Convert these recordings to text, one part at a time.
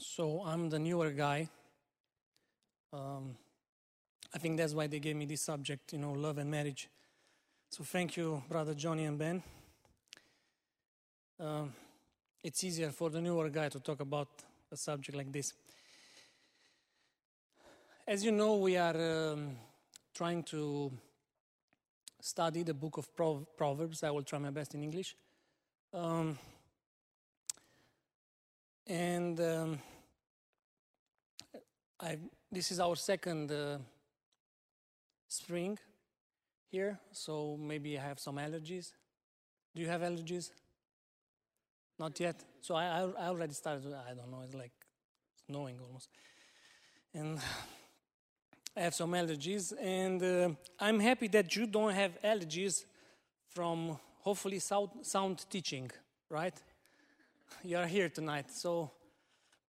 So I'm the newer guy. Um, I think that's why they gave me this subject, you know, love and marriage. So thank you, brother Johnny and Ben. Um, it's easier for the newer guy to talk about a subject like this. As you know, we are um, trying to study the book of Proverbs. I will try my best in English. Um, and um, I, this is our second uh, spring here, so maybe I have some allergies. Do you have allergies? Not yet. So I, I already started. I don't know. It's like snowing almost, and I have some allergies. And uh, I'm happy that you don't have allergies from hopefully sound, sound teaching, right? You are here tonight, so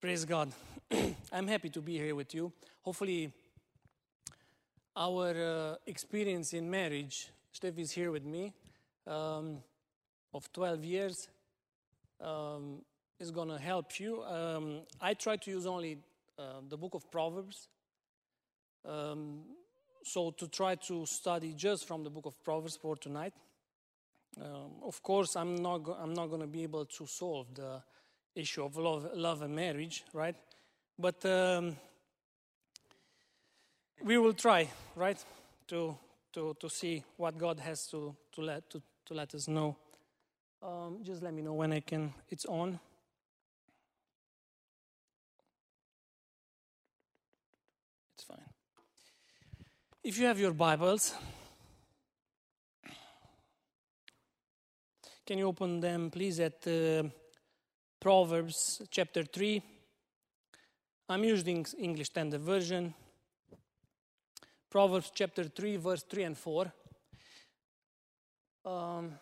praise God. I'm happy to be here with you. Hopefully, our uh, experience in marriage, Steph is here with me, um, of 12 years, um, is going to help you. Um, I try to use only uh, the book of Proverbs. Um, so, to try to study just from the book of Proverbs for tonight. Um, of course, I'm not, go- I'm not going to be able to solve the issue of love, love and marriage, right? But um, we will try, right, to, to, to see what God has to, to, let, to, to let us know. Um, just let me know when I can, it's on. It's fine. If you have your Bibles, Can you open them, please, at uh, Proverbs chapter 3? I'm using English Standard Version. Proverbs chapter 3, verse 3 and 4. Um,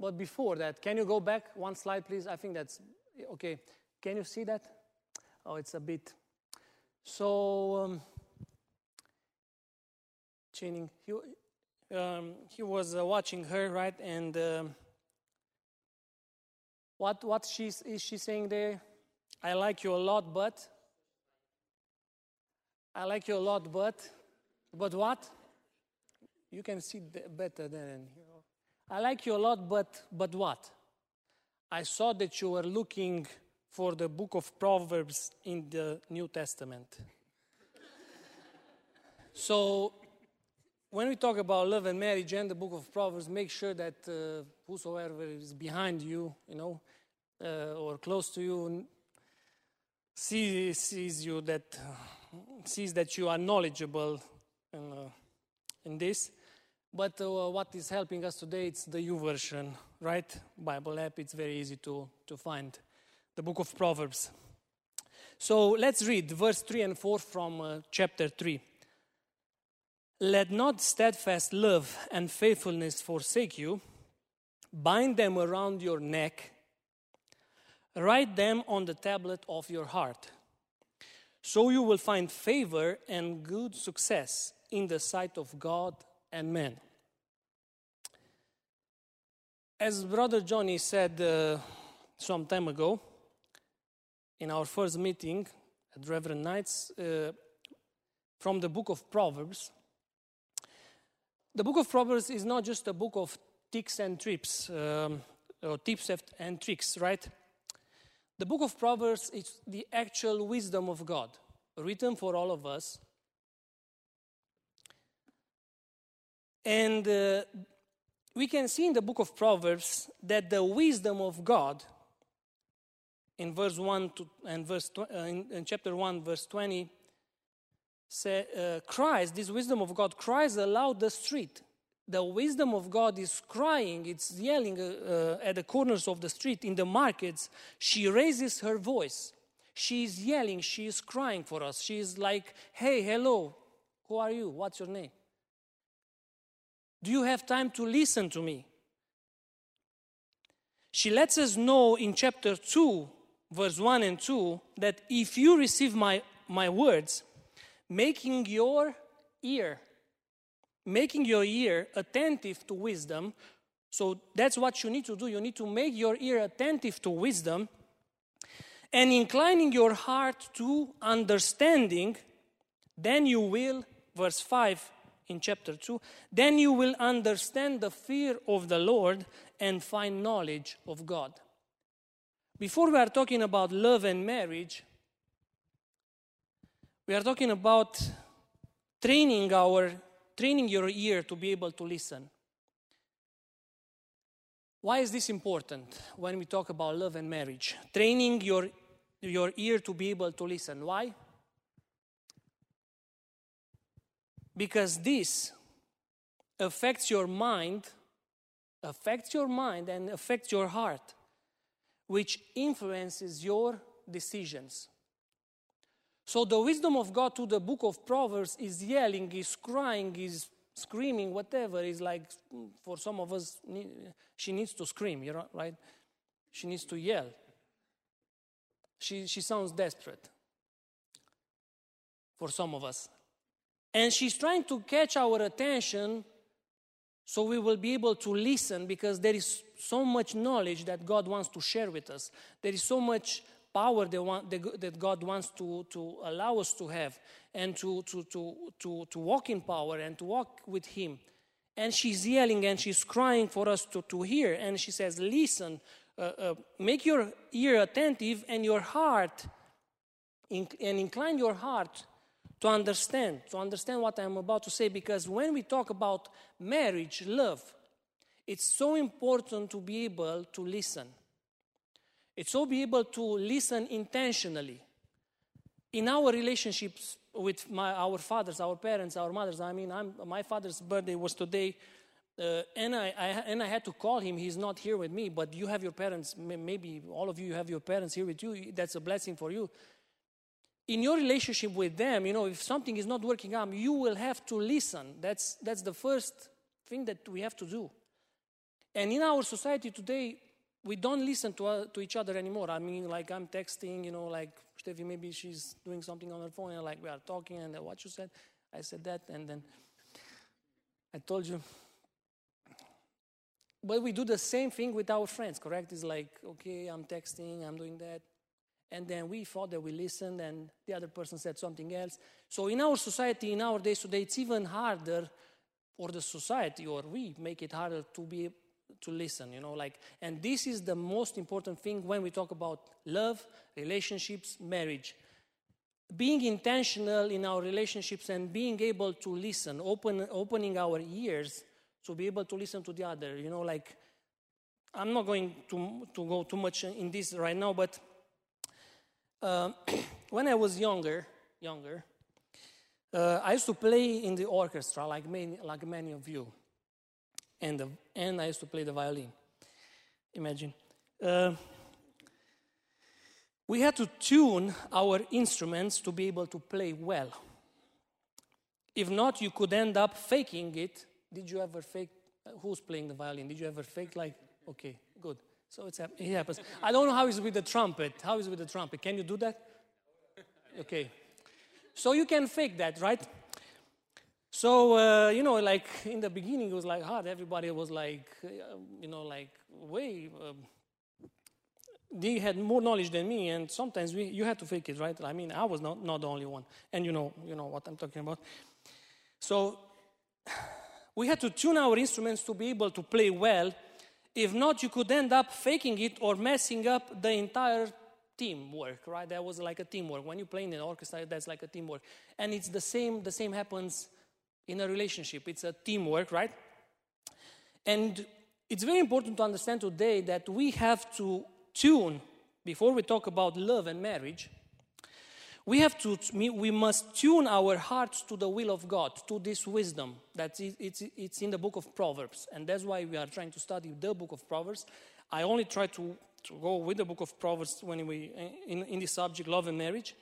but before that, can you go back one slide, please? I think that's okay. Can you see that? Oh, it's a bit. So, um, Channing, he, um, he was uh, watching her, right? And um, what, what she, is she saying there? I like you a lot, but. I like you a lot, but. But what? You can see better than here. I like you a lot, but, but what? I saw that you were looking for the book of Proverbs in the New Testament. so, when we talk about love and marriage and the book of Proverbs, make sure that uh, whosoever is behind you, you know, uh, or close to you sees, sees you that sees that you are knowledgeable in, uh, in this. But uh, what is helping us today it's the YouVersion, right? Bible app. It's very easy to to find the book of Proverbs. So let's read verse three and four from uh, chapter three. Let not steadfast love and faithfulness forsake you. Bind them around your neck Write them on the tablet of your heart. So you will find favor and good success in the sight of God and men. As Brother Johnny said uh, some time ago, in our first meeting at Reverend Knight's, uh, from the book of Proverbs, the book of Proverbs is not just a book of tips and trips, um, or tips and tricks, right? The book of Proverbs is the actual wisdom of God, written for all of us. And uh, we can see in the book of Proverbs that the wisdom of God, in verse 1 to, and verse uh, in, in, chapter 1, verse 20, say, uh, cries, this wisdom of God cries aloud the street the wisdom of God is crying, it's yelling uh, uh, at the corners of the street, in the markets. She raises her voice. She is yelling, she is crying for us. She is like, hey, hello, who are you? What's your name? Do you have time to listen to me? She lets us know in chapter 2, verse 1 and 2, that if you receive my, my words, making your ear making your ear attentive to wisdom. So that's what you need to do. You need to make your ear attentive to wisdom and inclining your heart to understanding, then you will, verse 5 in chapter 2, then you will understand the fear of the Lord and find knowledge of God. Before we are talking about love and marriage, we are talking about training our training your ear to be able to listen. Why is this important when we talk about love and marriage? Training your, your ear to be able to listen. Why? Because this affects your mind, affects your mind, and affects your heart, which influences your decisions. So the wisdom of God to the book of Proverbs is yelling, is crying, is screaming, whatever. Is like mm, for some of us, she needs to scream, you know, right? She needs to yell. She, she sounds desperate for some of us. And she's trying to catch our attention so we will be able to listen because there is so much knowledge that God wants to share with us. There is so much power that, want, that God wants to, to allow us to have and to, to, to, to, to walk in power and to walk with Him. And she's yelling and she's crying for us to, to hear. And she says, Listen, uh, uh, make your ear attentive and your heart, and incline your heart to understand, to understand what I'm about to say. Because when we talk about marriage, love, it's so important to be able to listen. It's so be able to listen intentionally. In our relationships with my, our fathers, our parents, our mothers, I mean, I'm, my father's birthday was today, uh, and, I, I, and I had to call him. He's not here with me, but you have your parents, maybe all of you have your parents here with you. That's a blessing for you. In your relationship with them, you know, if something is not working out, you will have to listen. That's, that's the first thing that we have to do. And in our society today, we don't listen to, uh, to each other anymore. I mean, like I'm texting, you know, like Steffi, maybe she's doing something on her phone, and like we are talking, and uh, what you said, I said that, and then I told you. But we do the same thing with our friends, correct? It's like, okay, I'm texting, I'm doing that. And then we thought that we listened, and the other person said something else. So in our society, in our days today, it's even harder for the society, or we make it harder to be to listen, you know, like, and this is the most important thing when we talk about love, relationships, marriage. Being intentional in our relationships and being able to listen, open, opening our ears to be able to listen to the other, you know, like, I'm not going to, to go too much in this right now, but uh, when I was younger, younger, uh, I used to play in the orchestra like many, like many of you and, the, and I used to play the violin. Imagine. Uh, we had to tune our instruments to be able to play well. If not, you could end up faking it. Did you ever fake? Uh, who's playing the violin? Did you ever fake like? Okay, good. So it's, it happens. I don't know how it's with the trumpet. How is it with the trumpet? Can you do that? Okay. So you can fake that, right? So, uh, you know, like in the beginning, it was like hard. Everybody was like, uh, you know, like, way. Uh, they had more knowledge than me, and sometimes we, you had to fake it, right? I mean, I was not, not the only one. And you know, you know what I'm talking about. So, we had to tune our instruments to be able to play well. If not, you could end up faking it or messing up the entire teamwork, right? That was like a teamwork. When you play in an orchestra, that's like a teamwork. And it's the same, the same happens in a relationship. It's a teamwork, right? And it's very important to understand today that we have to tune, before we talk about love and marriage, we have to, we must tune our hearts to the will of God, to this wisdom that it's, it's in the book of Proverbs. And that's why we are trying to study the book of Proverbs. I only try to, to go with the book of Proverbs when we, in, in this subject, love and marriage.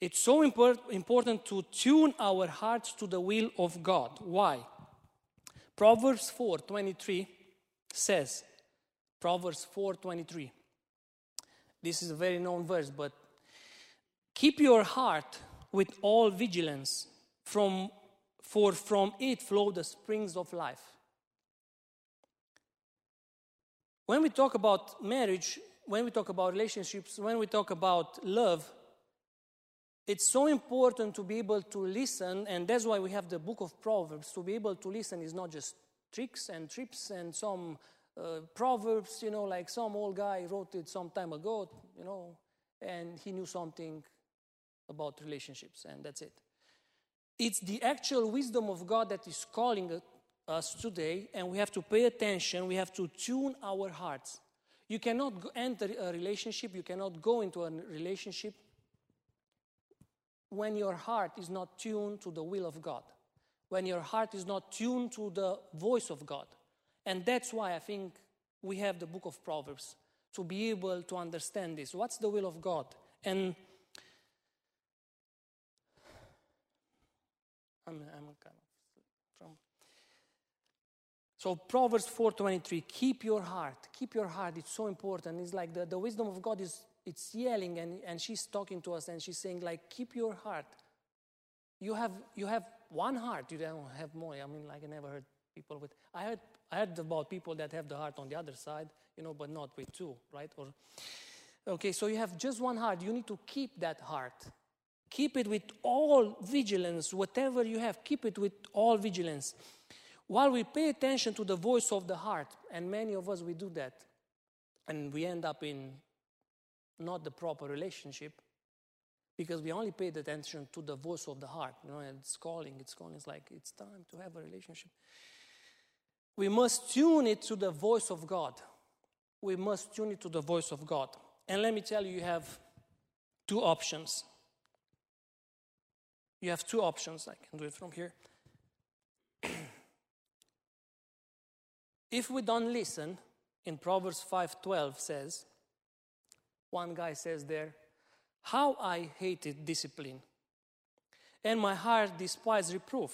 It's so important to tune our hearts to the will of God. Why? Proverbs 4:23 says, Proverbs 4:23. This is a very known verse, but keep your heart with all vigilance, from, for from it flow the springs of life. When we talk about marriage, when we talk about relationships, when we talk about love, it's so important to be able to listen, and that's why we have the book of Proverbs. To be able to listen is not just tricks and trips and some uh, proverbs, you know, like some old guy wrote it some time ago, you know, and he knew something about relationships, and that's it. It's the actual wisdom of God that is calling us today, and we have to pay attention. We have to tune our hearts. You cannot enter a relationship, you cannot go into a relationship when your heart is not tuned to the will of God, when your heart is not tuned to the voice of God. And that's why I think we have the book of Proverbs to be able to understand this. What's the will of God? And I'm, I'm kind of. So Proverbs 4:23, keep your heart, keep your heart. It's so important. It's like the, the wisdom of God is it's yelling and, and she's talking to us and she's saying like keep your heart. You have you have one heart. You don't have more. I mean like i never heard people with i heard i heard about people that have the heart on the other side you know but not with two right? Or okay so you have just one heart. You need to keep that heart. Keep it with all vigilance whatever you have. Keep it with all vigilance. While we pay attention to the voice of the heart and many of us we do that and we end up in not the proper relationship because we only paid attention to the voice of the heart you know it's calling it's calling it's like it's time to have a relationship. We must tune it to the voice of god. We must tune it to the voice of god. And let me tell you you have two options. You have two options. I can do it from here. If we don't listen in proverbs 5.12 says one guy says there, How I hated discipline, and my heart despised reproof.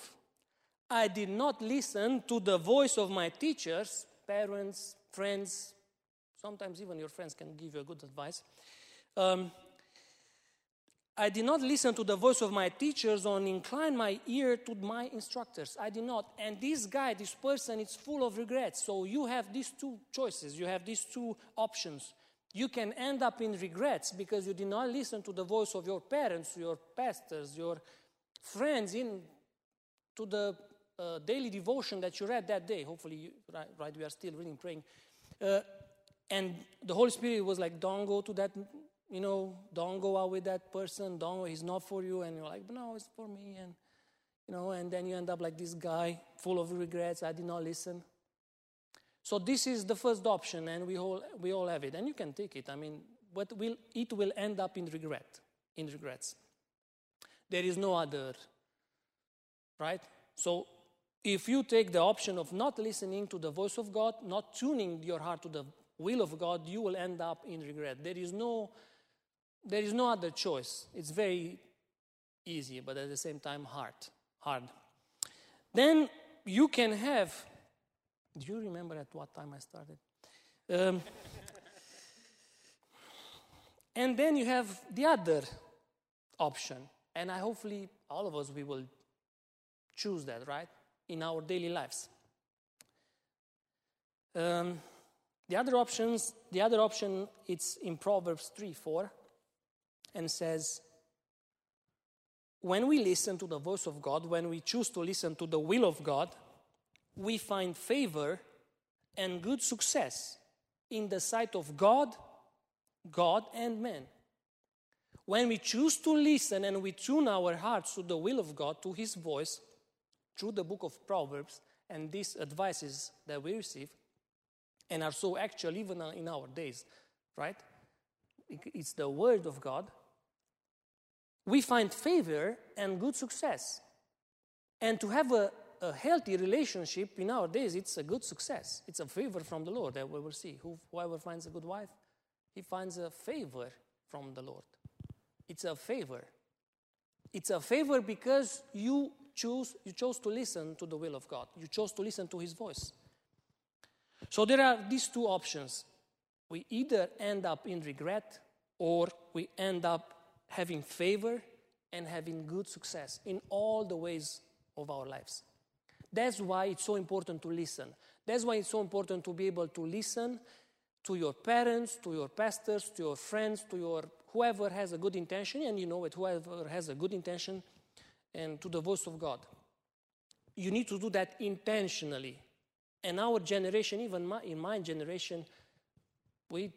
I did not listen to the voice of my teachers, parents, friends, sometimes even your friends can give you a good advice. Um, I did not listen to the voice of my teachers or incline my ear to my instructors. I did not. And this guy, this person, is full of regrets. So you have these two choices, you have these two options you can end up in regrets because you did not listen to the voice of your parents, your pastors, your friends, in to the uh, daily devotion that you read that day. Hopefully, you, right, right, we are still reading, praying. Uh, and the Holy Spirit was like, don't go to that, you know, don't go out with that person, don't, go, he's not for you. And you're like, no, it's for me. And, you know, and then you end up like this guy, full of regrets, I did not listen. So this is the first option, and we all, we all have it. And you can take it. I mean, but will, it will end up in regret, in regrets. There is no other, right? So if you take the option of not listening to the voice of God, not tuning your heart to the will of God, you will end up in regret. There is no, there is no other choice. It's very easy, but at the same time hard. Hard. Then you can have do you remember at what time I started? Um, and then you have the other option, and I hopefully all of us we will choose that, right, in our daily lives. Um, the other options, the other option, it's in Proverbs 3 4, and says, when we listen to the voice of God, when we choose to listen to the will of God, we find favor and good success in the sight of God, God, and man. When we choose to listen and we tune our hearts to the will of God, to His voice, through the book of Proverbs and these advices that we receive, and are so actual even in our days, right? It's the Word of God. We find favor and good success. And to have a, a healthy relationship in our days, it's a good success. It's a favor from the Lord that we will see. Whoever finds a good wife, he finds a favor from the Lord. It's a favor. It's a favor because you choose you chose to listen to the will of God. You chose to listen to his voice. So there are these two options. We either end up in regret or we end up having favor and having good success in all the ways of our lives. That's why it's so important to listen. That's why it's so important to be able to listen to your parents, to your pastors, to your friends, to your whoever has a good intention, and you know it, whoever has a good intention, and to the voice of God. You need to do that intentionally. And our generation, even my, in my generation, we,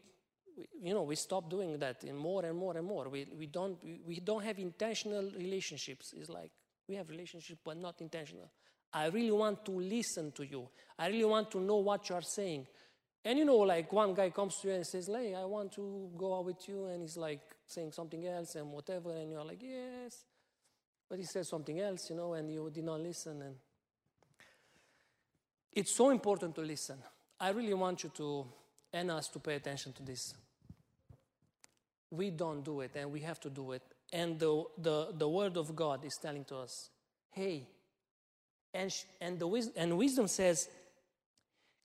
we, you know, we stop doing that in more and more and more. We, we, don't, we, we don't have intentional relationships. It's like we have relationships, but not intentional. I really want to listen to you. I really want to know what you are saying. And you know, like one guy comes to you and says, Hey, I want to go out with you. And he's like saying something else and whatever. And you're like, Yes. But he says something else, you know, and you did not listen. And it's so important to listen. I really want you to, and us to pay attention to this. We don't do it, and we have to do it. And the, the, the Word of God is telling to us, hey, and, and, the, and wisdom says,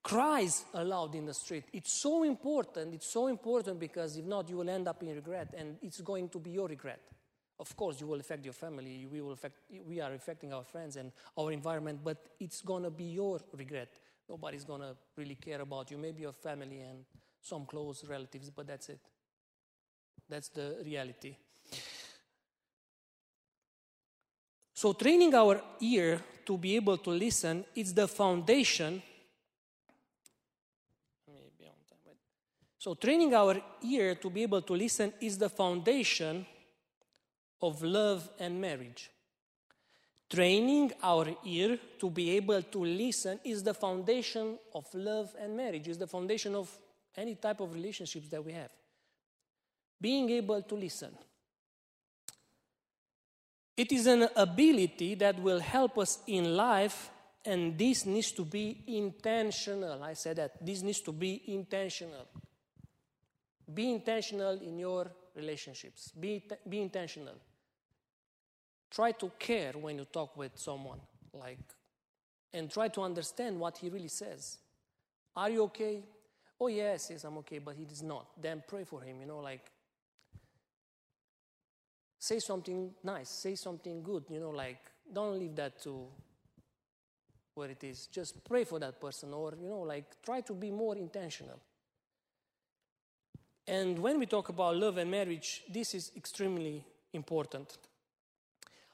cries aloud in the street. It's so important. It's so important because if not, you will end up in regret, and it's going to be your regret. Of course, you will affect your family. We will affect. We are affecting our friends and our environment, but it's gonna be your regret. Nobody's gonna really care about you. Maybe your family and some close relatives, but that's it. That's the reality. So, training our ear to be able to listen is the foundation. So, training our ear to be able to listen is the foundation of love and marriage. Training our ear to be able to listen is the foundation of love and marriage, is the foundation of any type of relationships that we have. Being able to listen. It is an ability that will help us in life, and this needs to be intentional. I said that this needs to be intentional. Be intentional in your relationships, be, be intentional. Try to care when you talk with someone like and try to understand what he really says. Are you okay? Oh yes yes i'm okay but he is not. Then pray for him you know like say something nice say something good you know like don't leave that to where it is just pray for that person or you know like try to be more intentional and when we talk about love and marriage this is extremely important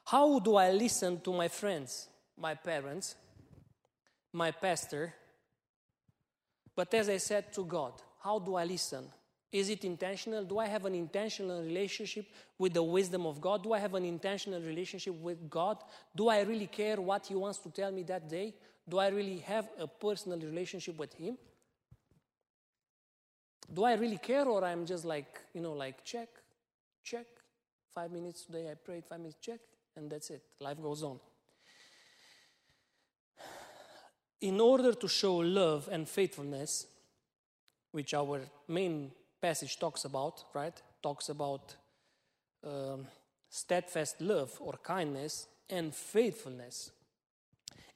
how do I listen to my friends, my parents, my pastor? But as I said to God, how do I listen? Is it intentional? Do I have an intentional relationship with the wisdom of God? Do I have an intentional relationship with God? Do I really care what He wants to tell me that day? Do I really have a personal relationship with Him? Do I really care, or I'm just like, you know, like check, check, five minutes today I prayed, five minutes, check, and that's it. Life goes on. In order to show love and faithfulness, which our main passage talks about, right? Talks about um, steadfast love or kindness and faithfulness.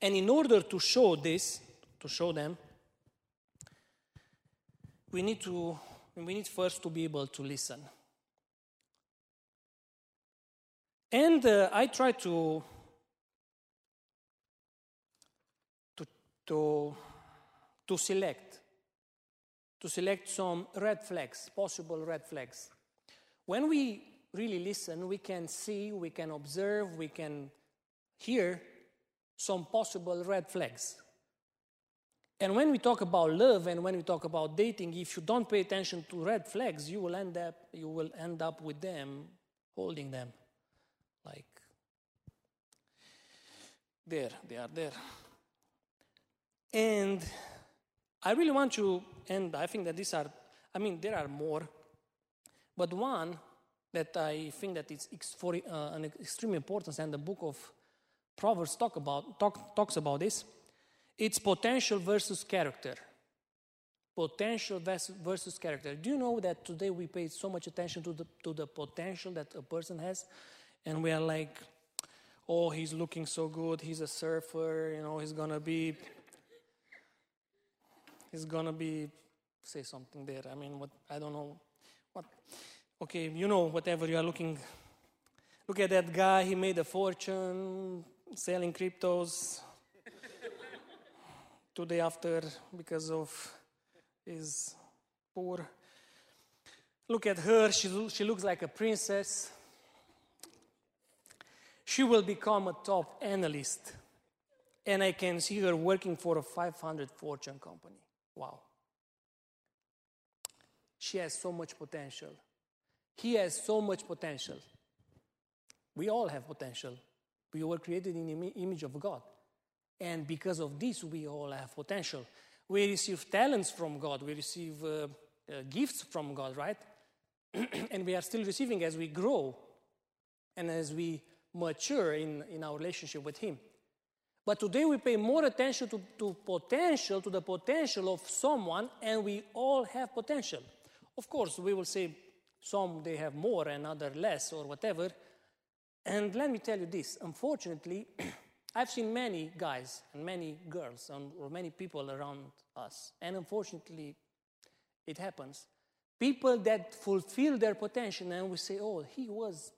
And in order to show this, to show them, we need to we need first to be able to listen. And uh, I try to, to, to, to select, to select some red flags, possible red flags. When we really listen, we can see, we can observe, we can hear some possible red flags. And when we talk about love and when we talk about dating, if you don't pay attention to red flags, you will end up, you will end up with them, holding them. Like, there, they are there. And I really want to, and I think that these are, I mean, there are more, but one that I think that for uh, an extreme importance, and the book of Proverbs talk about, talk, talks about this. It's potential versus character. Potential versus character. Do you know that today we pay so much attention to the, to the potential that a person has and we are like, oh, he's looking so good, he's a surfer, you know, he's gonna be, he's gonna be, say something there. I mean, what, I don't know, what, okay, you know, whatever you are looking, look at that guy, he made a fortune selling cryptos today after because of his Poor. Look at her. She, she looks like a princess. She will become a top analyst. And I can see her working for a 500 fortune company. Wow. She has so much potential. He has so much potential. We all have potential. We were created in the image of God. And because of this, we all have potential. We receive talents from God, we receive uh, uh, gifts from God, right? and we are still receiving as we grow and as we mature in, in our relationship with Him. But today we pay more attention to, to potential, to the potential of someone, and we all have potential. Of course, we will say some they have more and other less or whatever. And let me tell you this unfortunately, I've seen many guys and many girls or many people around us, and unfortunately, it happens. People that fulfill their potential, and we say, oh, he was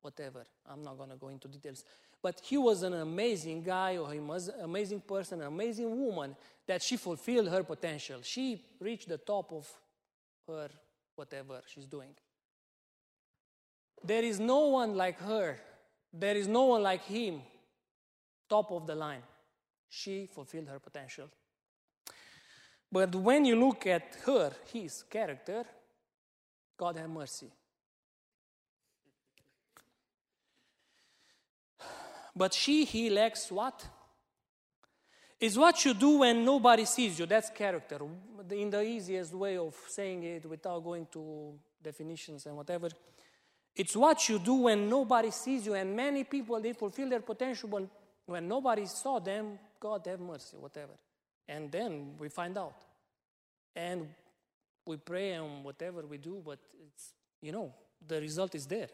whatever. I'm not going to go into details. But he was an amazing guy, or he was an amazing person, an amazing woman that she fulfilled her potential. She reached the top of her whatever she's doing. There is no one like her. There is no one like him, top of the line. She fulfilled her potential. But when you look at her, his character, God have mercy. But she, he lacks what? Is what you do when nobody sees you. That's character. In the easiest way of saying it without going to definitions and whatever. It's what you do when nobody sees you, and many people they fulfill their potential, but when nobody saw them, God have mercy, whatever. And then we find out. And we pray and whatever we do, but it's, you know, the result is there.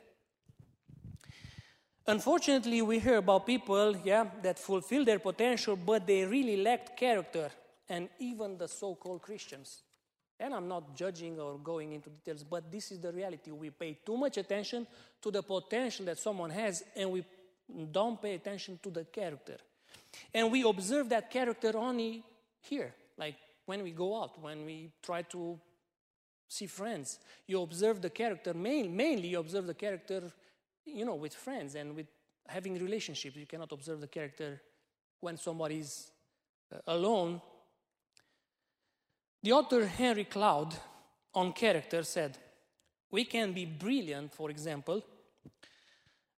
Unfortunately, we hear about people, yeah, that fulfill their potential, but they really lacked character, and even the so called Christians. And I'm not judging or going into details, but this is the reality. We pay too much attention to the potential that someone has, and we don't pay attention to the character. And we observe that character only here, like when we go out, when we try to see friends. You observe the character, main, mainly you observe the character you know, with friends and with having relationships. You cannot observe the character when somebody is uh, alone. The author Henry Cloud on character said, We can be brilliant, for example,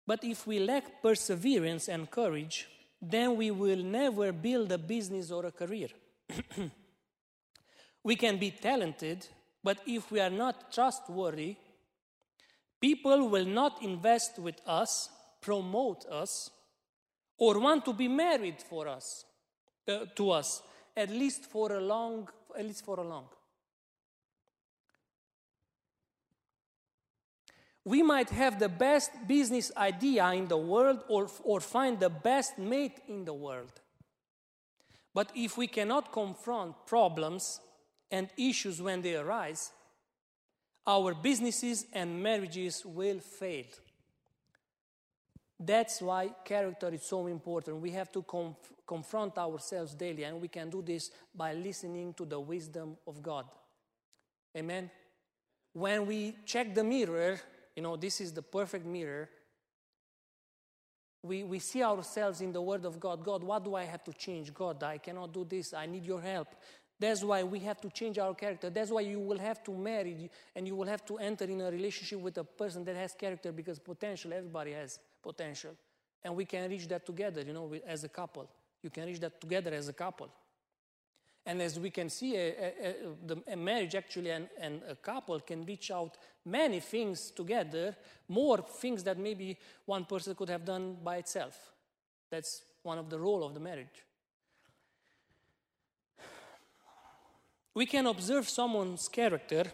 but if we lack perseverance and courage, then we will never build a business or a career. we can be talented, but if we are not trustworthy, People will not invest with us, promote us, or want to be married for us, uh, to us, at least for a long, at least for a long. We might have the best business idea in the world or, or find the best mate in the world. But if we cannot confront problems and issues when they arise, our businesses and marriages will fail. That's why character is so important. We have to conf- confront ourselves daily, and we can do this by listening to the wisdom of God. Amen. When we check the mirror, you know, this is the perfect mirror. We, we see ourselves in the Word of God. God, what do I have to change? God, I cannot do this. I need your help. That's why we have to change our character. That's why you will have to marry and you will have to enter in a relationship with a person that has character because potential, everybody has potential. And we can reach that together, you know, as a couple. You can reach that together as a couple. And as we can see, a, a, a, the, a marriage actually and, and a couple can reach out many things together, more things that maybe one person could have done by itself. That's one of the role of the marriage. We can observe someone's character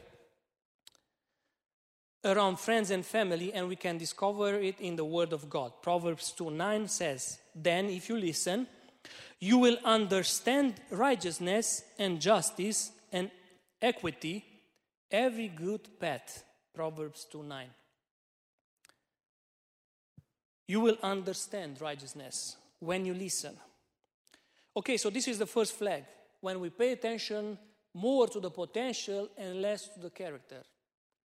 around friends and family, and we can discover it in the Word of God. Proverbs 2 9 says, Then, if you listen, you will understand righteousness and justice and equity, every good path. Proverbs 2 9. You will understand righteousness when you listen. Okay, so this is the first flag. When we pay attention more to the potential and less to the character.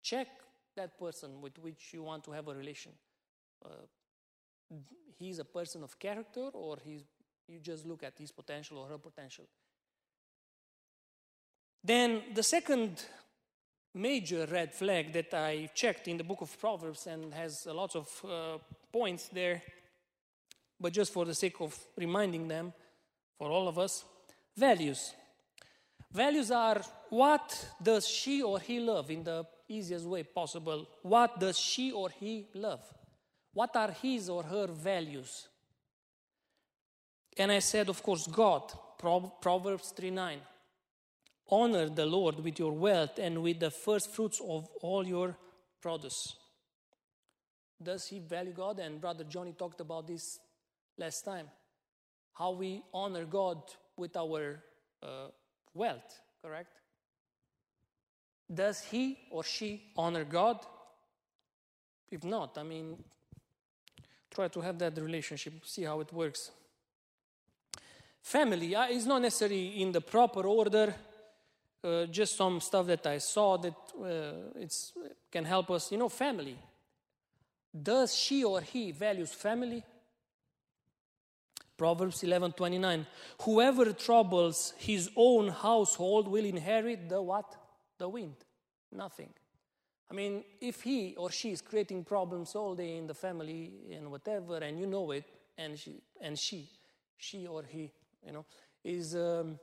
Check that person with which you want to have a relation. Uh, he's a person of character, or he's, you just look at his potential or her potential. Then the second major red flag that I checked in the book of Proverbs and has a lot of uh, points there, but just for the sake of reminding them, for all of us, values. Values are what does she or he love in the easiest way possible? What does she or he love? What are his or her values? And I said, of course, God, Proverbs 3 9. Honor the Lord with your wealth and with the first fruits of all your produce. Does he value God? And Brother Johnny talked about this last time. How we honor God with our uh, wealth, correct? Does he or she honor God? If not, I mean, try to have that relationship, see how it works. Family is not necessarily in the proper order uh, just some stuff that I saw that uh, it's, can help us. You know, family. Does she or he values family? Proverbs 11:29 Whoever troubles his own household will inherit the what? The wind. Nothing. I mean, if he or she is creating problems all day in the family and whatever, and you know it, and she, and she, she or he, you know, is um,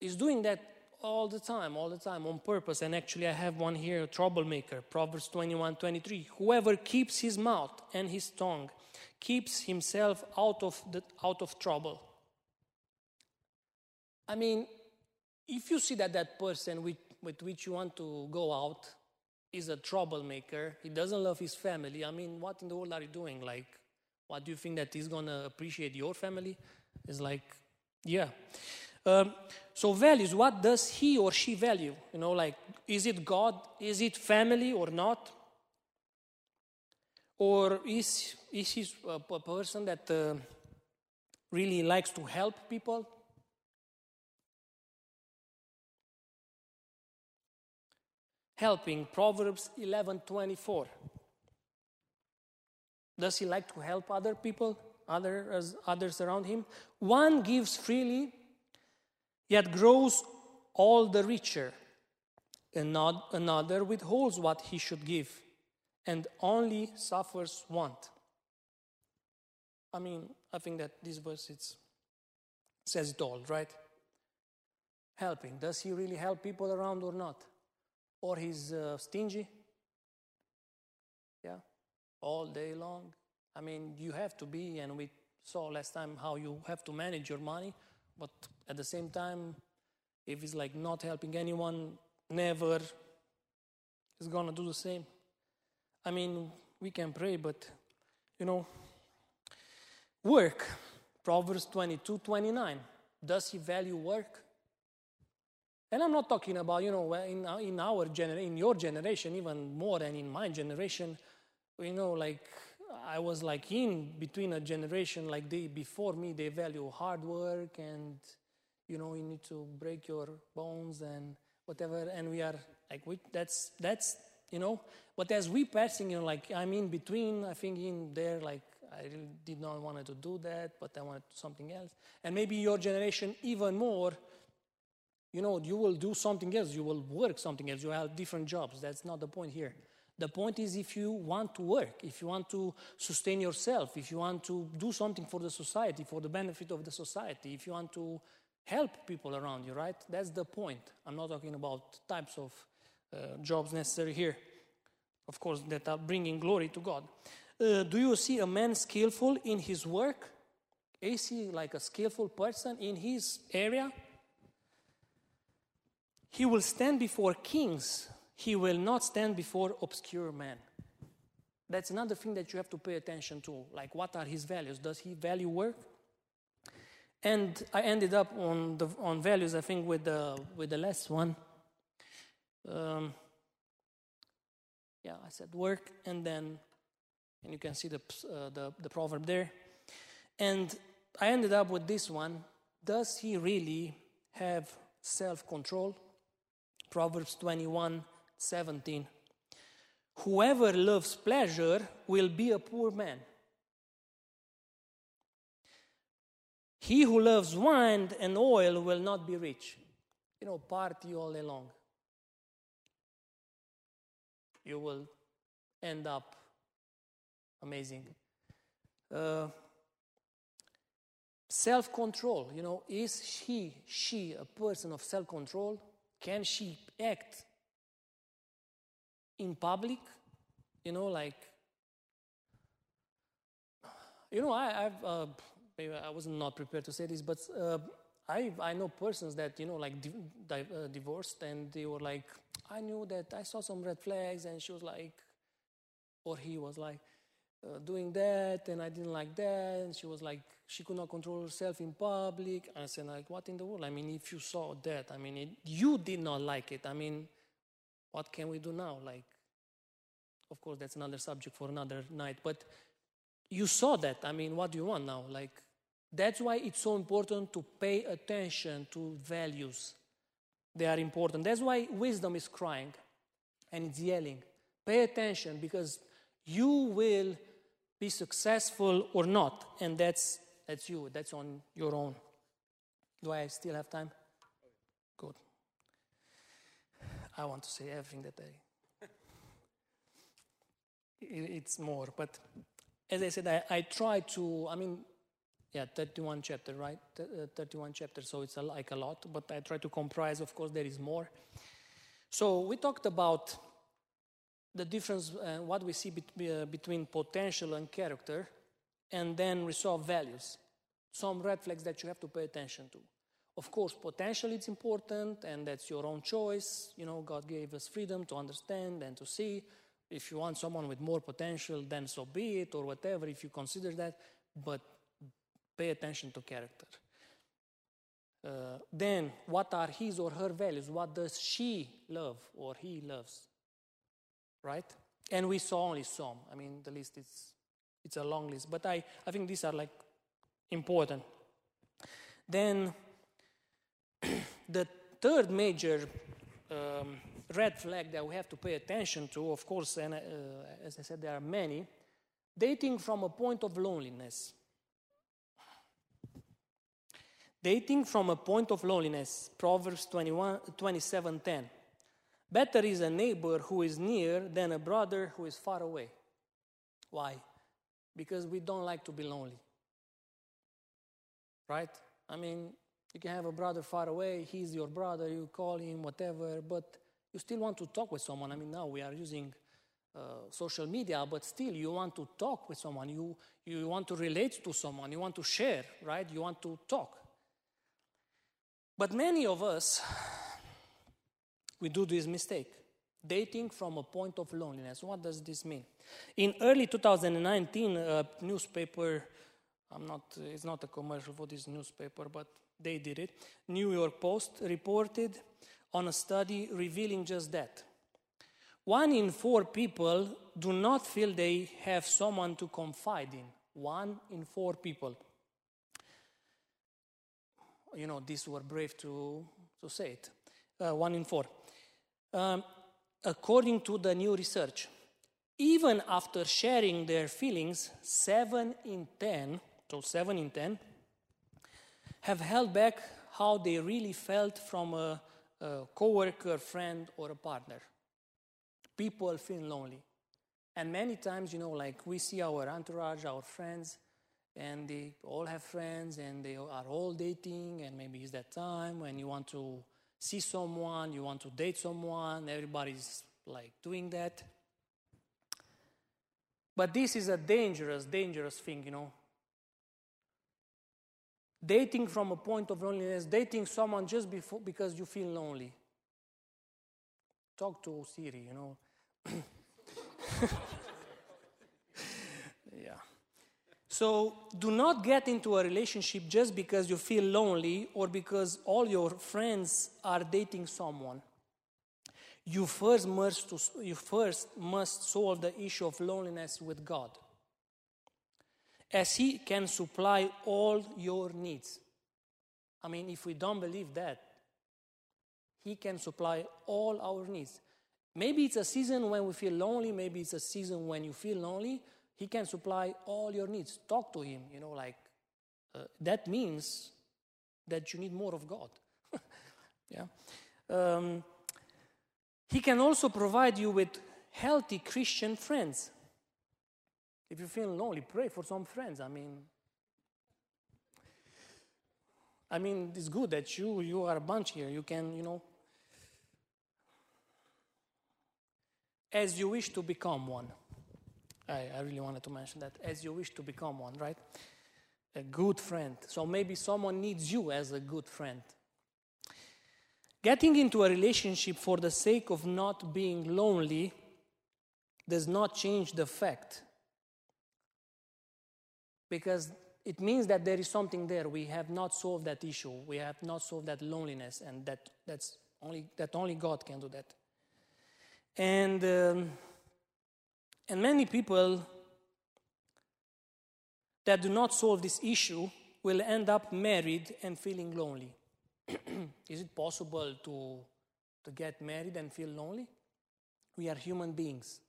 is doing that all the time, all the time on purpose. And actually, I have one here, a troublemaker, Proverbs 21 23. Whoever keeps his mouth and his tongue keeps himself out of, the, out of trouble. I mean, if you see that that person with, with which you want to go out is a troublemaker, he doesn't love his family, I mean, what in the world are you doing? Like, what do you think that he's gonna appreciate your family? It's like, yeah. Um, so values, what does he or she value? You know, like, is it God? Is it family or not? Or is, is he a, a person that uh, really likes to help people? Helping, Proverbs 11:24. Does he like to help other people, others, others around him? One gives freely yet grows all the richer. Another withholds what he should give and only suffers want. I mean, I think that this verse it's, says it all, right? Helping. Does he really help people around or not? Or he's uh, stingy? Yeah, all day long. I mean, you have to be, and we saw last time how you have to manage your money but at the same time, if it's like not helping anyone, never is gonna do the same. I mean, we can pray, but you know, work. Proverbs 22 29. Does he value work? And I'm not talking about, you know, in, in our generation, in your generation, even more than in my generation, you know, like I was like in between a generation like they before me, they value hard work and you know you need to break your bones and whatever. And we are like we, that's that's you know. But as we passing, you know, like I'm in between. I think in there, like I really did not want to do that, but I wanted something else. And maybe your generation even more. You know, you will do something else. You will work something else. You have different jobs. That's not the point here. The point is if you want to work, if you want to sustain yourself, if you want to do something for the society, for the benefit of the society, if you want to help people around you, right? That's the point. I'm not talking about types of uh, jobs necessary here, of course, that are bringing glory to God. Uh, do you see a man skillful in his work? Is he like a skillful person in his area? He will stand before kings he will not stand before obscure men. That's another thing that you have to pay attention to. Like, what are his values? Does he value work? And I ended up on the on values. I think with the with the last one. Um, yeah, I said work, and then, and you can see the uh, the the proverb there. And I ended up with this one. Does he really have self control. Proverbs 21 17. Whoever loves pleasure will be a poor man. He who loves wine and oil will not be rich. You know, party all day long. You will end up amazing. Uh, self control, you know, is he, she a person of self control? Can she act in public? You know, like, you know, I, I've, uh, maybe I was not prepared to say this, but uh, I, I know persons that, you know, like di- di- uh, divorced and they were like, I knew that I saw some red flags and she was like, or he was like, uh, doing that and I didn't like that. And she was like, she could not control herself in public. I said, like, what in the world? I mean, if you saw that, I mean, it, you did not like it. I mean, what can we do now? Like, of course, that's another subject for another night. But you saw that. I mean, what do you want now? Like, that's why it's so important to pay attention to values. They are important. That's why wisdom is crying and it's yelling. Pay attention because you will be successful or not, and that's that's you. That's on your own. Do I still have time? Good. I want to say everything that I. It's more, but as I said, I, I try to. I mean, yeah, 31 chapter, right? 31 chapter, so it's a, like a lot, but I try to comprise. Of course, there is more. So we talked about the difference, uh, what we see uh, between potential and character, and then we saw values, some red flags that you have to pay attention to. Of course, potential is important, and that's your own choice. You know, God gave us freedom to understand and to see. If you want someone with more potential, then so be it, or whatever, if you consider that. But pay attention to character. Uh, then, what are his or her values? What does she love or he loves? right? And we saw only some. I mean, the list is it's a long list, but I, I think these are like important. Then the third major um, red flag that we have to pay attention to, of course, and uh, as I said, there are many, dating from a point of loneliness. Dating from a point of loneliness, Proverbs 21, 27 10. Better is a neighbor who is near than a brother who is far away. Why? Because we don't like to be lonely. Right? I mean, you can have a brother far away, he's your brother, you call him, whatever, but you still want to talk with someone. I mean, now we are using uh, social media, but still you want to talk with someone, you, you want to relate to someone, you want to share, right? You want to talk. But many of us, we do this mistake dating from a point of loneliness. What does this mean? In early 2019, a newspaper, I'm not, it's not a commercial for this newspaper, but they did it. New York Post reported on a study revealing just that. One in four people do not feel they have someone to confide in. One in four people. You know, these were brave to, to say it. Uh, one in four. Um, according to the new research, even after sharing their feelings, 7 in 10, so 7 in 10, have held back how they really felt from a, a coworker, friend, or a partner. People feel lonely. And many times, you know, like we see our entourage, our friends, and they all have friends and they are all dating, and maybe it's that time when you want to see someone, you want to date someone, everybody's like doing that. But this is a dangerous, dangerous thing, you know. Dating from a point of loneliness, dating someone just before, because you feel lonely. Talk to Siri, you know. yeah. So do not get into a relationship just because you feel lonely or because all your friends are dating someone. You first must, you first must solve the issue of loneliness with God, as He can supply all your needs. I mean, if we don't believe that, He can supply all our needs. Maybe it's a season when we feel lonely, maybe it's a season when you feel lonely. He can supply all your needs. Talk to Him, you know, like uh, that means that you need more of God. yeah. Um, he can also provide you with healthy Christian friends. If you feel lonely, pray for some friends. I mean, I mean, it's good that you you are a bunch here. You can, you know, as you wish to become one. I, I really wanted to mention that. As you wish to become one, right? A good friend. So maybe someone needs you as a good friend. Getting into a relationship for the sake of not being lonely does not change the fact. Because it means that there is something there. We have not solved that issue. We have not solved that loneliness, and that, that's only, that only God can do that. And, um, and many people that do not solve this issue will end up married and feeling lonely. Is it possible to, to get married and feel lonely? We are human beings,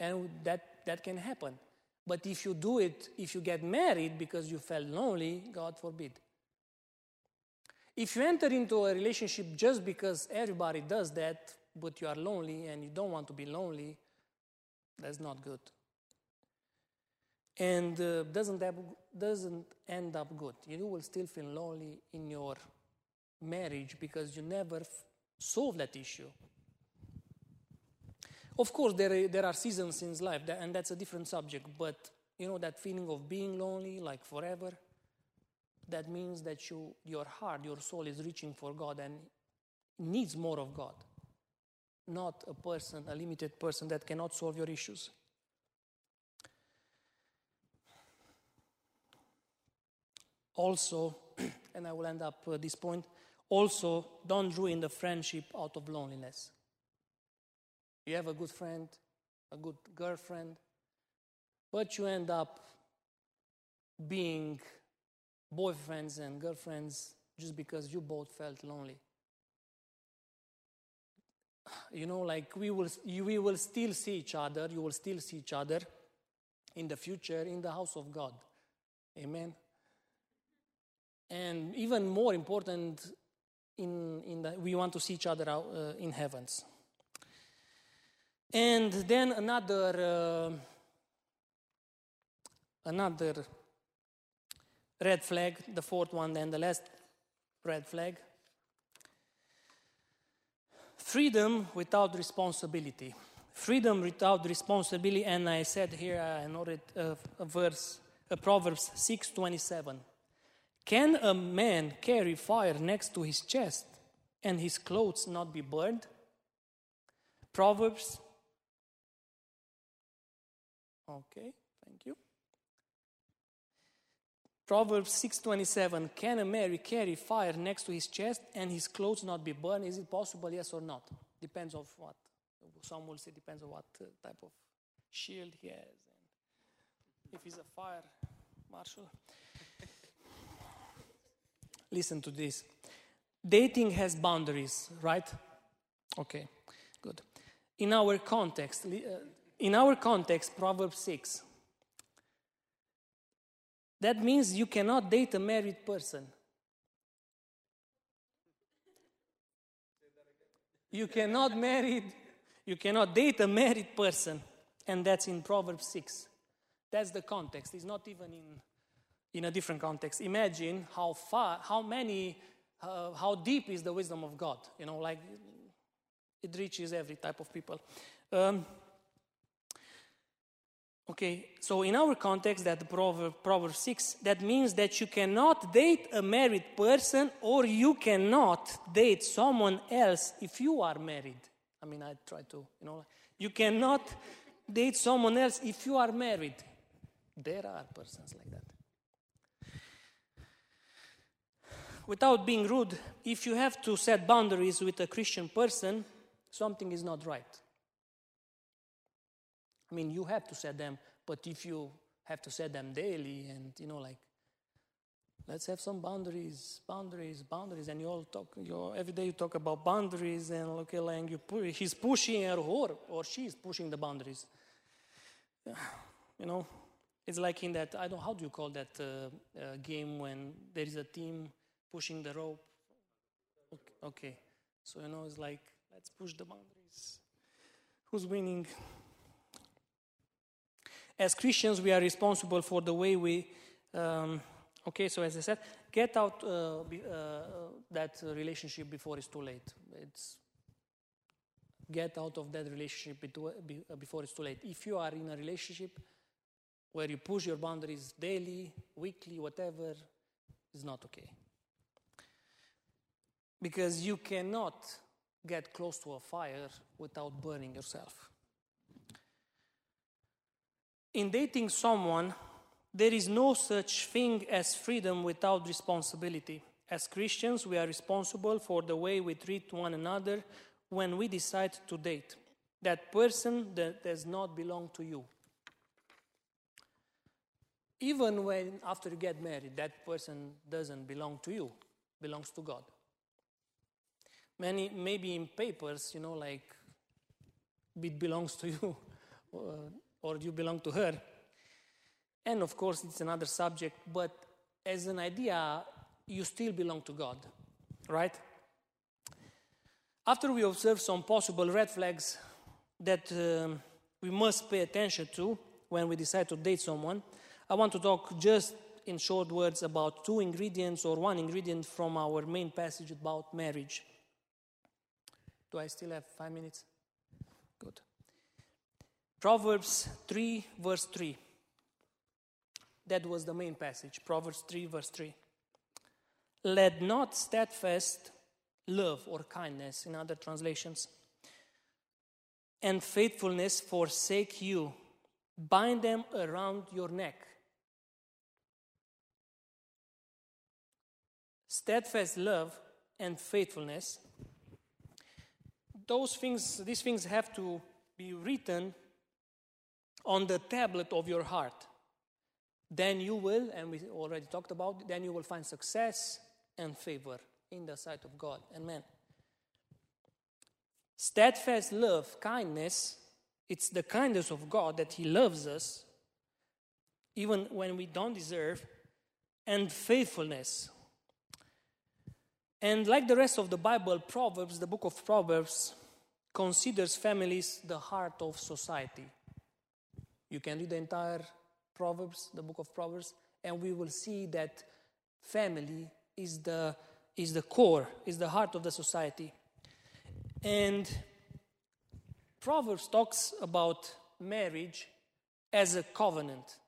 and that, that can happen. But if you do it, if you get married because you felt lonely, God forbid. If you enter into a relationship just because everybody does that, but you are lonely and you don't want to be lonely, that's not good. And uh, doesn't, doesn't end up good. You will still feel lonely in your marriage because you never solve that issue. Of course, there, there are seasons in life, that, and that's a different subject, but you know that feeling of being lonely, like forever, that means that you, your heart, your soul is reaching for God and needs more of God, not a person, a limited person that cannot solve your issues. Also, and I will end up at this point, also don't ruin the friendship out of loneliness. You have a good friend, a good girlfriend, but you end up being boyfriends and girlfriends just because you both felt lonely. You know, like we will, we will still see each other, you will still see each other in the future in the house of God. Amen. And even more important, in, in the, we want to see each other out, uh, in heavens. And then another, uh, another red flag, the fourth one, then the last red flag. Freedom without responsibility. Freedom without responsibility, and I said here, I noted uh, a verse, uh, Proverbs 6:27. Can a man carry fire next to his chest and his clothes not be burned? Proverbs Okay, thank you. Proverbs 6:27 Can a man carry fire next to his chest and his clothes not be burned? Is it possible yes or not? Depends of what. Some will say depends on what uh, type of shield he has and if he's a fire marshal. Listen to this. Dating has boundaries, right? Okay, good. In our context, uh, in our context, Proverbs 6, that means you cannot date a married person. You cannot marry, you cannot date a married person, and that's in Proverbs 6. That's the context. It's not even in, in a different context. Imagine how far, how many, uh, how deep is the wisdom of God. You know, like it reaches every type of people. Um, Okay, so in our context, that Proverb, Proverb 6, that means that you cannot date a married person or you cannot date someone else if you are married. I mean, I try to, you know, you cannot date someone else if you are married. There are persons like that. Without being rude, if you have to set boundaries with a Christian person, something is not right. I mean, you have to set them, but if you have to set them daily and, you know, like, let's have some boundaries, boundaries, boundaries. And you all talk, you every day you talk about boundaries and okay, like you pu- he's pushing her or, or she's pushing the boundaries. You know, it's like in that, I don't, how do you call that uh, uh, game when there is a team pushing the rope? Okay, okay. So, you know, it's like, let's push the boundaries. Who's winning? As Christians, we are responsible for the way we, um, okay, so as I said, get out uh, uh, that relationship before it's too late. It's get out of that relationship before it's too late. If you are in a relationship where you push your boundaries daily, weekly, whatever, it's not okay. Because you cannot get close to a fire without burning yourself. In dating someone, there is no such thing as freedom without responsibility. As Christians, we are responsible for the way we treat one another when we decide to date. That person that does not belong to you. Even when after you get married, that person doesn't belong to you, belongs to God. Many, maybe in papers, you know, like it belongs to you. Uh, or you belong to her. And of course, it's another subject, but as an idea, you still belong to God, right? After we observe some possible red flags that um, we must pay attention to when we decide to date someone, I want to talk just in short words about two ingredients or one ingredient from our main passage about marriage. Do I still have five minutes? Good. Proverbs 3, verse 3. That was the main passage. Proverbs 3, verse 3. Let not steadfast love or kindness, in other translations, and faithfulness forsake you. Bind them around your neck. Steadfast love and faithfulness, those things, these things have to be written on the tablet of your heart. Then you will, and we already talked about, it, then you will find success and favor in the sight of God and. Steadfast love, kindness, it's the kindness of God that He loves us, even when we don't deserve, and faithfulness. And like the rest of the Bible, Proverbs, the book of Proverbs, considers families the heart of society. You can read the entire Proverbs, the book of Proverbs, and we will see that family is the, is the core, is the heart of the society. And Proverbs talks about marriage as a covenant.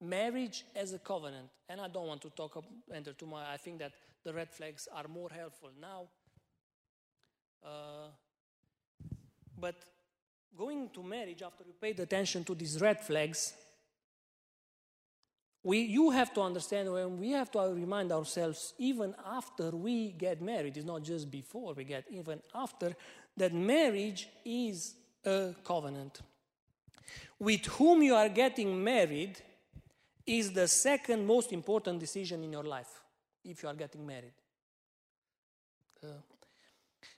Marriage as a covenant. And I don't want to talk, enter too much. I think that the red flags are more helpful now. Uh, but going to marriage after you paid attention to these red flags, we, you have to understand when we have to remind ourselves, even after we get married, it's not just before we get, even after, that marriage is a covenant. With whom you are getting married is the second most important decision in your life, if you are getting married. Uh,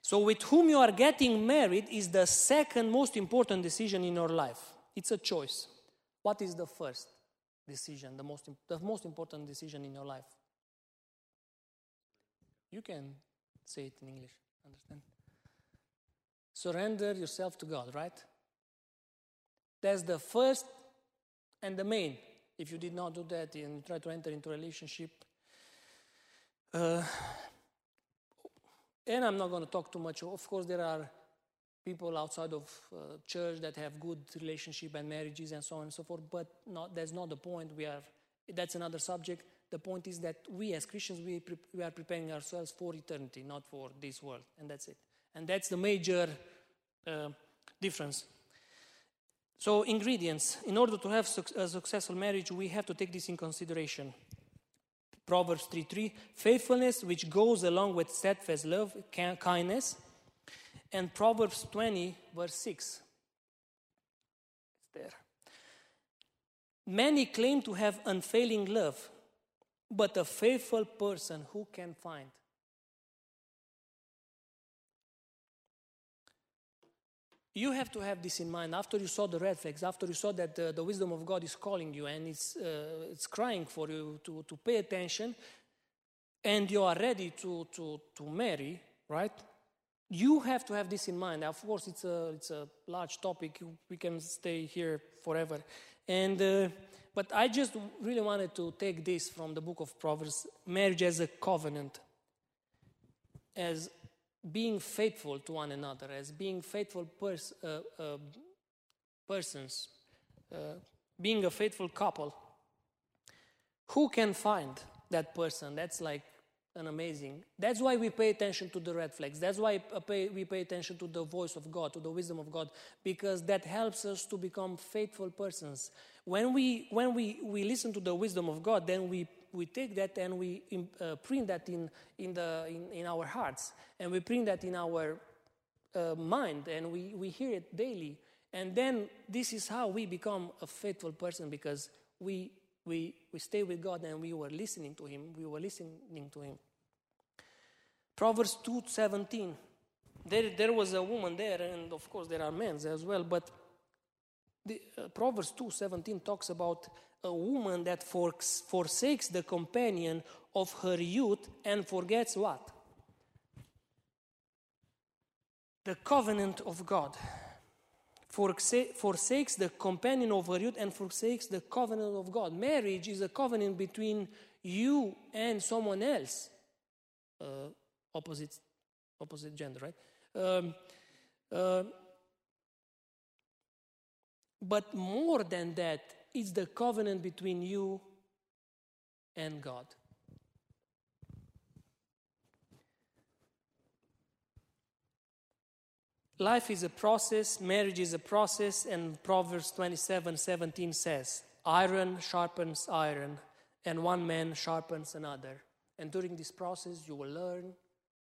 so, with whom you are getting married is the second most important decision in your life. It's a choice. What is the first decision, the most, the most important decision in your life? You can say it in English, understand? Surrender yourself to God, right? That's the first and the main. If you did not do that and you try to enter into a relationship, uh, and I'm not going to talk too much. Of course, there are people outside of uh, church that have good relationship and marriages and so on and so forth, but not, that's not the point. We are, that's another subject. The point is that we as Christians, we, pre- we are preparing ourselves for eternity, not for this world, and that's it. And that's the major uh, difference. So, ingredients. In order to have su- a successful marriage, we have to take this in consideration. Proverbs 3 3, faithfulness which goes along with steadfast love, kindness. And Proverbs 20, verse 6. It's there. Many claim to have unfailing love, but a faithful person who can find. You have to have this in mind after you saw the red flags, after you saw that the, the wisdom of God is calling you and it's, uh, it's crying for you to, to pay attention, and you are ready to, to, to marry, right? You have to have this in mind. Of course, it's a, it's a large topic. We can stay here forever. And, uh, but I just really wanted to take this from the book of Proverbs marriage as a covenant, as being faithful to one another, as being faithful pers- uh, uh, persons, uh, being a faithful couple. Who can find that person? That's like an amazing. That's why we pay attention to the red flags. That's why we pay attention to the voice of God, to the wisdom of God, because that helps us to become faithful persons. When we, when we, we listen to the wisdom of God, then we we take that and we uh, print that in, in, the, in, in, our hearts and we print that in our uh, mind and we, we hear it daily. And then this is how we become a faithful person because we, we, we stay with God and we were listening to Him. We were listening to Him. Proverbs 2.17. There, there was a woman there and of course there are men as well, but the, uh, Proverbs 2.17 talks about a woman that forsakes the companion of her youth and forgets what? The covenant of God. Forsakes the companion of her youth and forsakes the covenant of God. Marriage is a covenant between you and someone else. Uh, opposite, opposite gender, right? Um, uh, but more than that, it's the covenant between you and God. Life is a process, marriage is a process, and Proverbs 27 17 says, Iron sharpens iron, and one man sharpens another. And during this process, you will learn.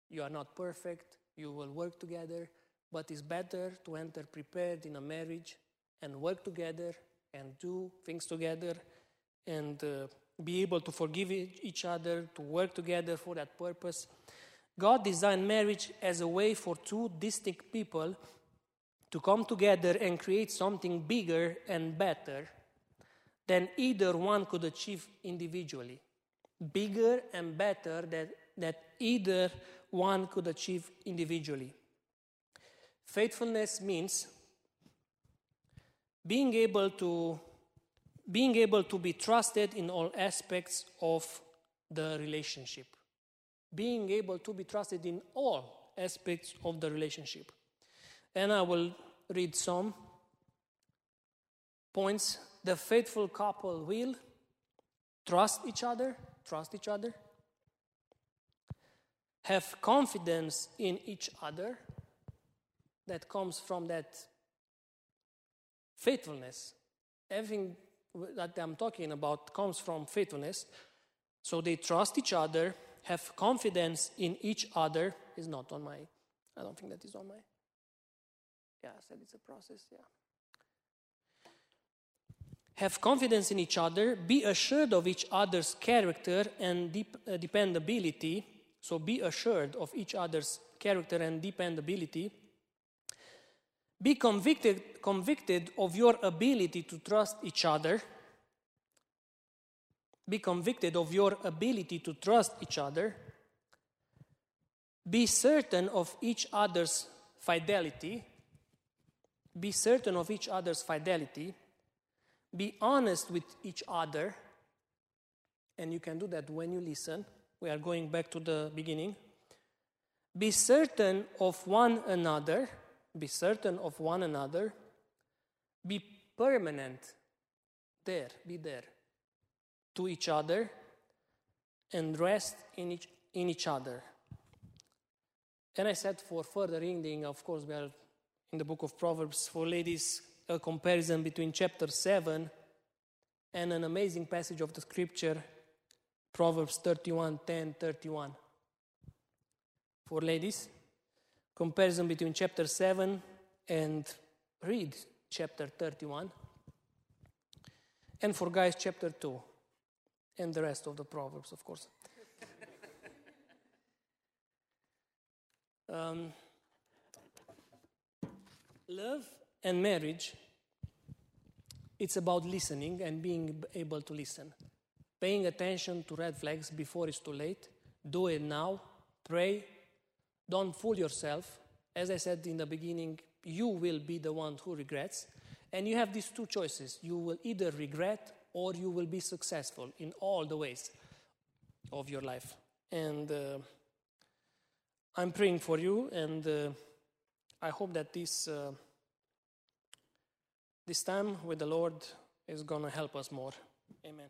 You are not perfect, you will work together, but it's better to enter prepared in a marriage and work together and do things together and uh, be able to forgive each other, to work together for that purpose. God designed marriage as a way for two distinct people to come together and create something bigger and better than either one could achieve individually. Bigger and better than that either one could achieve individually. Faithfulness means being able to being able to be trusted in all aspects of the relationship. Being able to be trusted in all aspects of the relationship. And i will read some points. The faithful couple will trust each other trust each other have confidence in each other that comes from that faithfulness. Everything that I'm talking about comes from faithfulness. So they trust each other, have confidence in each other. Is not on my, I don't think that is on my. Yeah, I said it's a process, yeah. Have confidence in each other, be assured of each other's character and uh, dependability. So be assured of each other's character and dependability be convicted, convicted of your ability to trust each other. Be convicted of your ability to trust each other. Be certain of each other's fidelity. Be certain of each other's fidelity. Be honest with each other. And you can do that when you listen. We are going back to the beginning. Be certain of one another be certain of one another, be permanent there, be there to each other, and rest in each, in each other. And I said for further reading, of course, we are in the book of Proverbs for ladies, a comparison between chapter 7 and an amazing passage of the scripture, Proverbs 31 10 31. For ladies, comparison between chapter 7 and read chapter 31 and for guys chapter 2 and the rest of the Proverbs, of course. um, love and marriage, it's about listening and being able to listen. Paying attention to red flags before it's too late. Do it now. Pray. Don't fool yourself. As I said in the beginning, you will be the one who regrets. And you have these two choices. You will either regret or you will be successful in all the ways of your life. And uh, I'm praying for you, and uh, I hope that this, uh, this time with the Lord is going to help us more. Amen.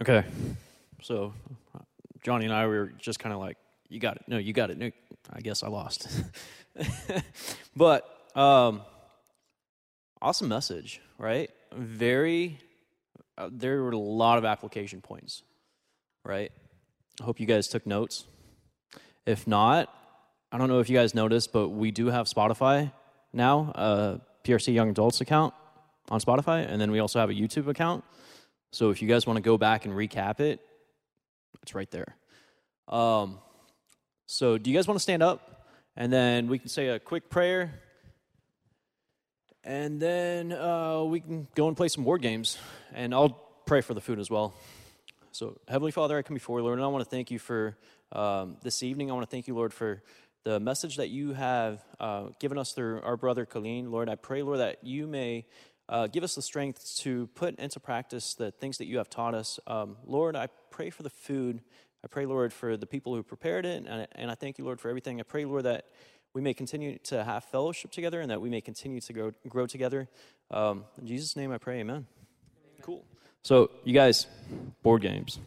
Okay. So Johnny and I we were just kind of like, you got it. No, you got it. No, I guess I lost. but um, awesome message, right? Very, uh, there were a lot of application points, right? I hope you guys took notes. If not, I don't know if you guys noticed, but we do have Spotify now, a PRC Young Adults account on Spotify, and then we also have a YouTube account. So if you guys want to go back and recap it, it's right there. Um, so, do you guys want to stand up? And then we can say a quick prayer. And then uh, we can go and play some board games. And I'll pray for the food as well. So, Heavenly Father, I come before you, Lord, and I want to thank you for um, this evening. I want to thank you, Lord, for the message that you have uh, given us through our brother Colleen. Lord, I pray, Lord, that you may uh, give us the strength to put into practice the things that you have taught us. Um, Lord, I pray for the food. I pray, Lord, for the people who prepared it. And, and I thank you, Lord, for everything. I pray, Lord, that we may continue to have fellowship together and that we may continue to grow, grow together. Um, in Jesus' name I pray, amen. amen. Cool. So, you guys, board games.